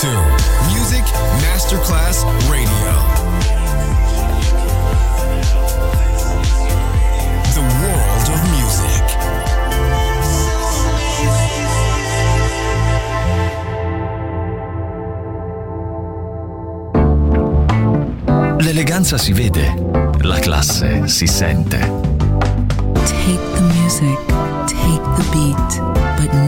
to Music Masterclass Radio. The world of music. L'eleganza si vede, la classe si sente. Take the music, take the beat, but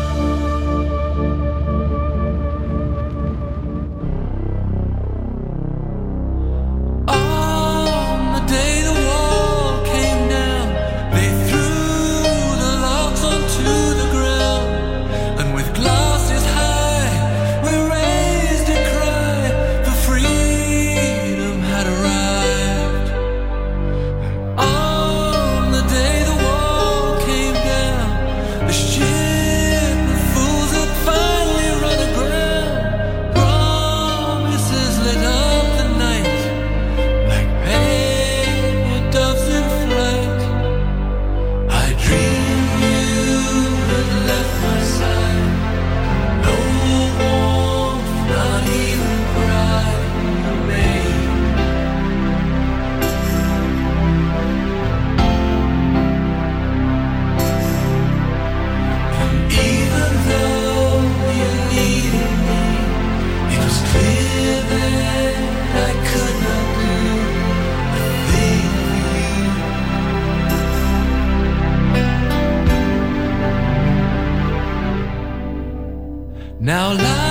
Now love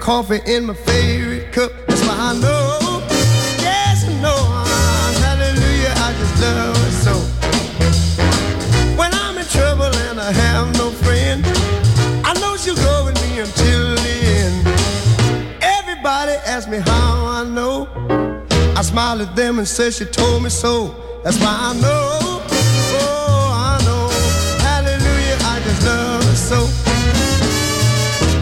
Coffee in my favorite cup. That's why I know. Yes, I know. Hallelujah, I just love her so. When I'm in trouble and I have no friend, I know she'll go with me until the end. Everybody asks me how I know. I smile at them and say she told me so. That's why I know.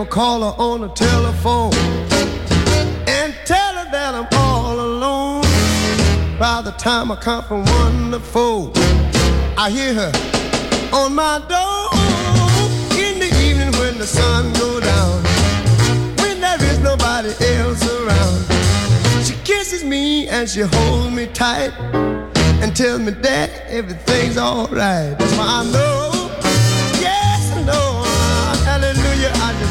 I call her on the telephone and tell her that I'm all alone, by the time I count from one to four, I hear her on my door in the evening when the sun goes down, when there is nobody else around. She kisses me and she holds me tight and tells me that everything's alright. That's why I know,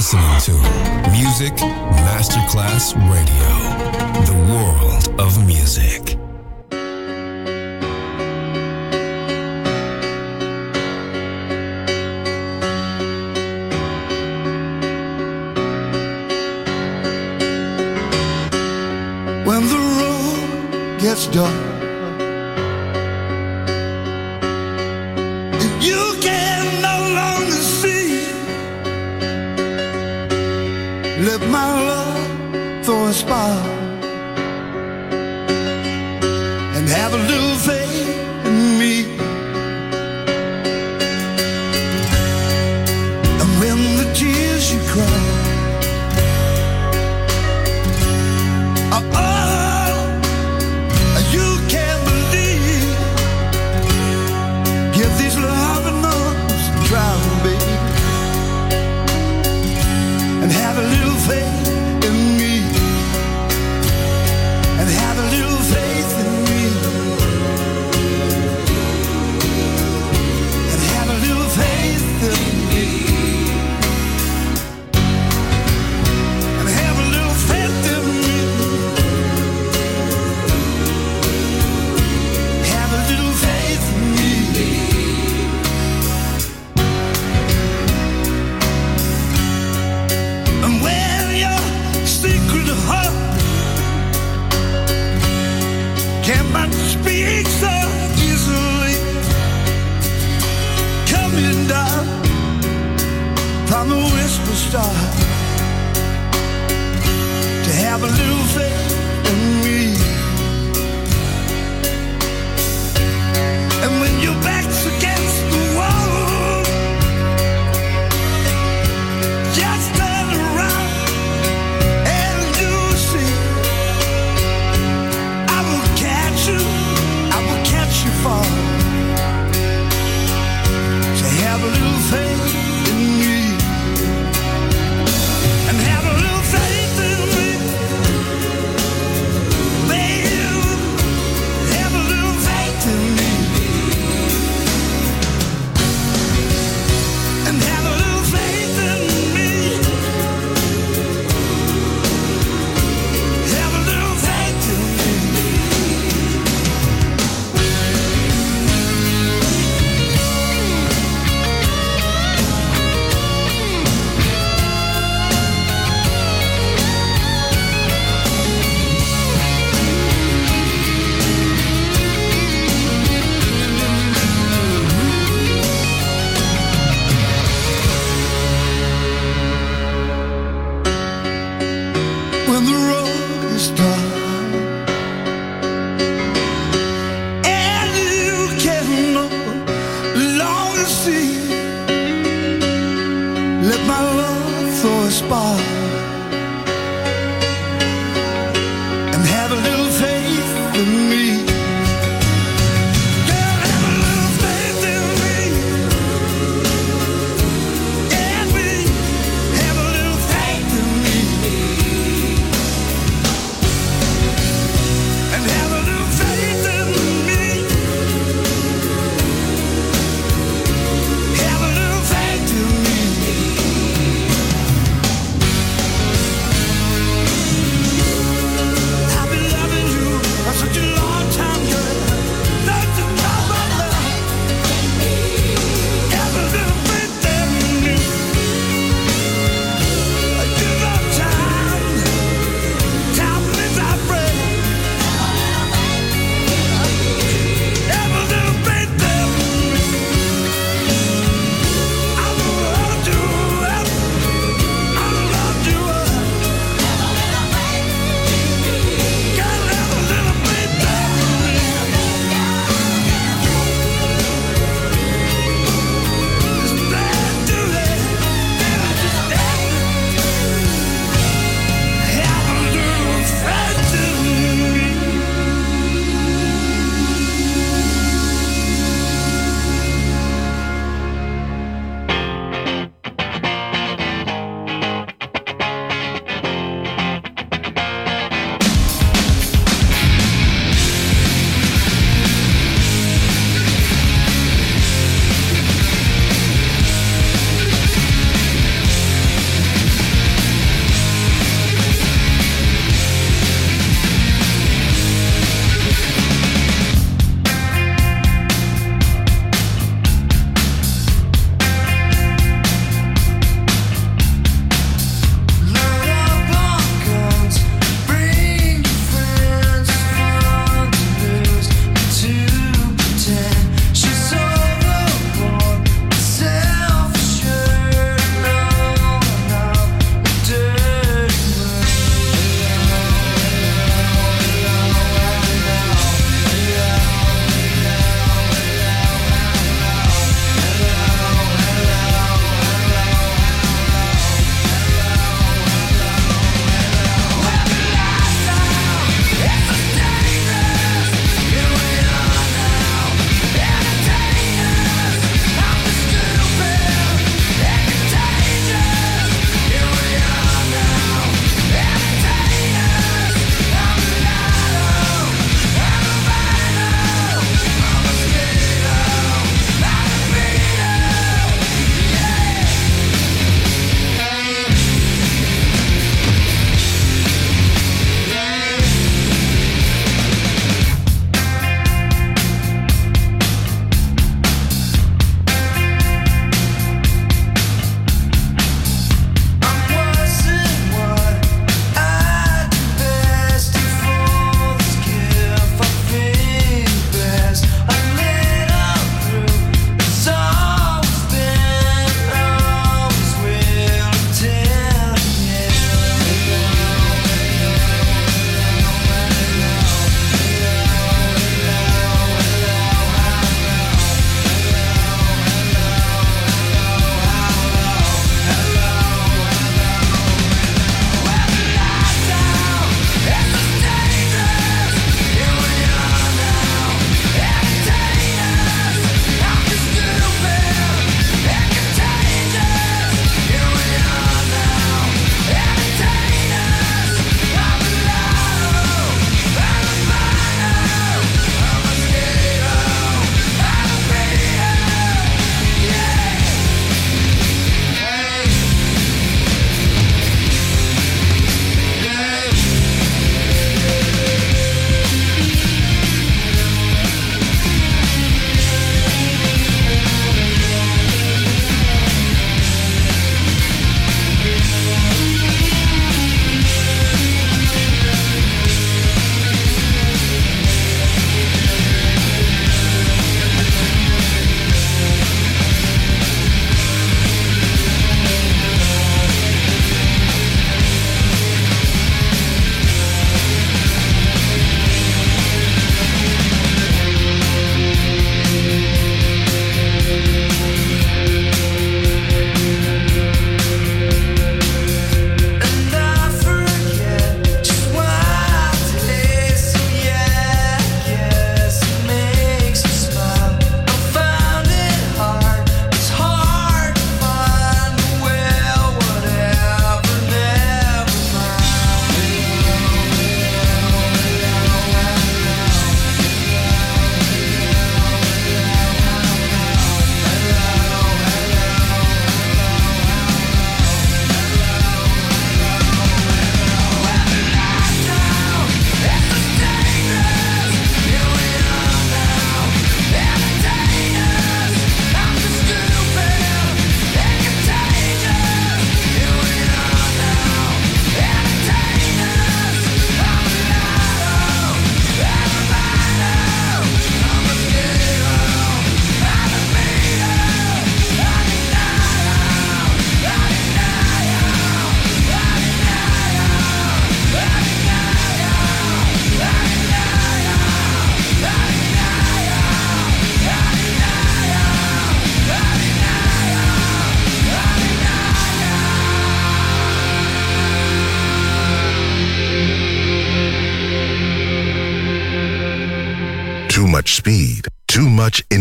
listening to Music Masterclass Radio, the world of music. When the road gets dark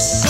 so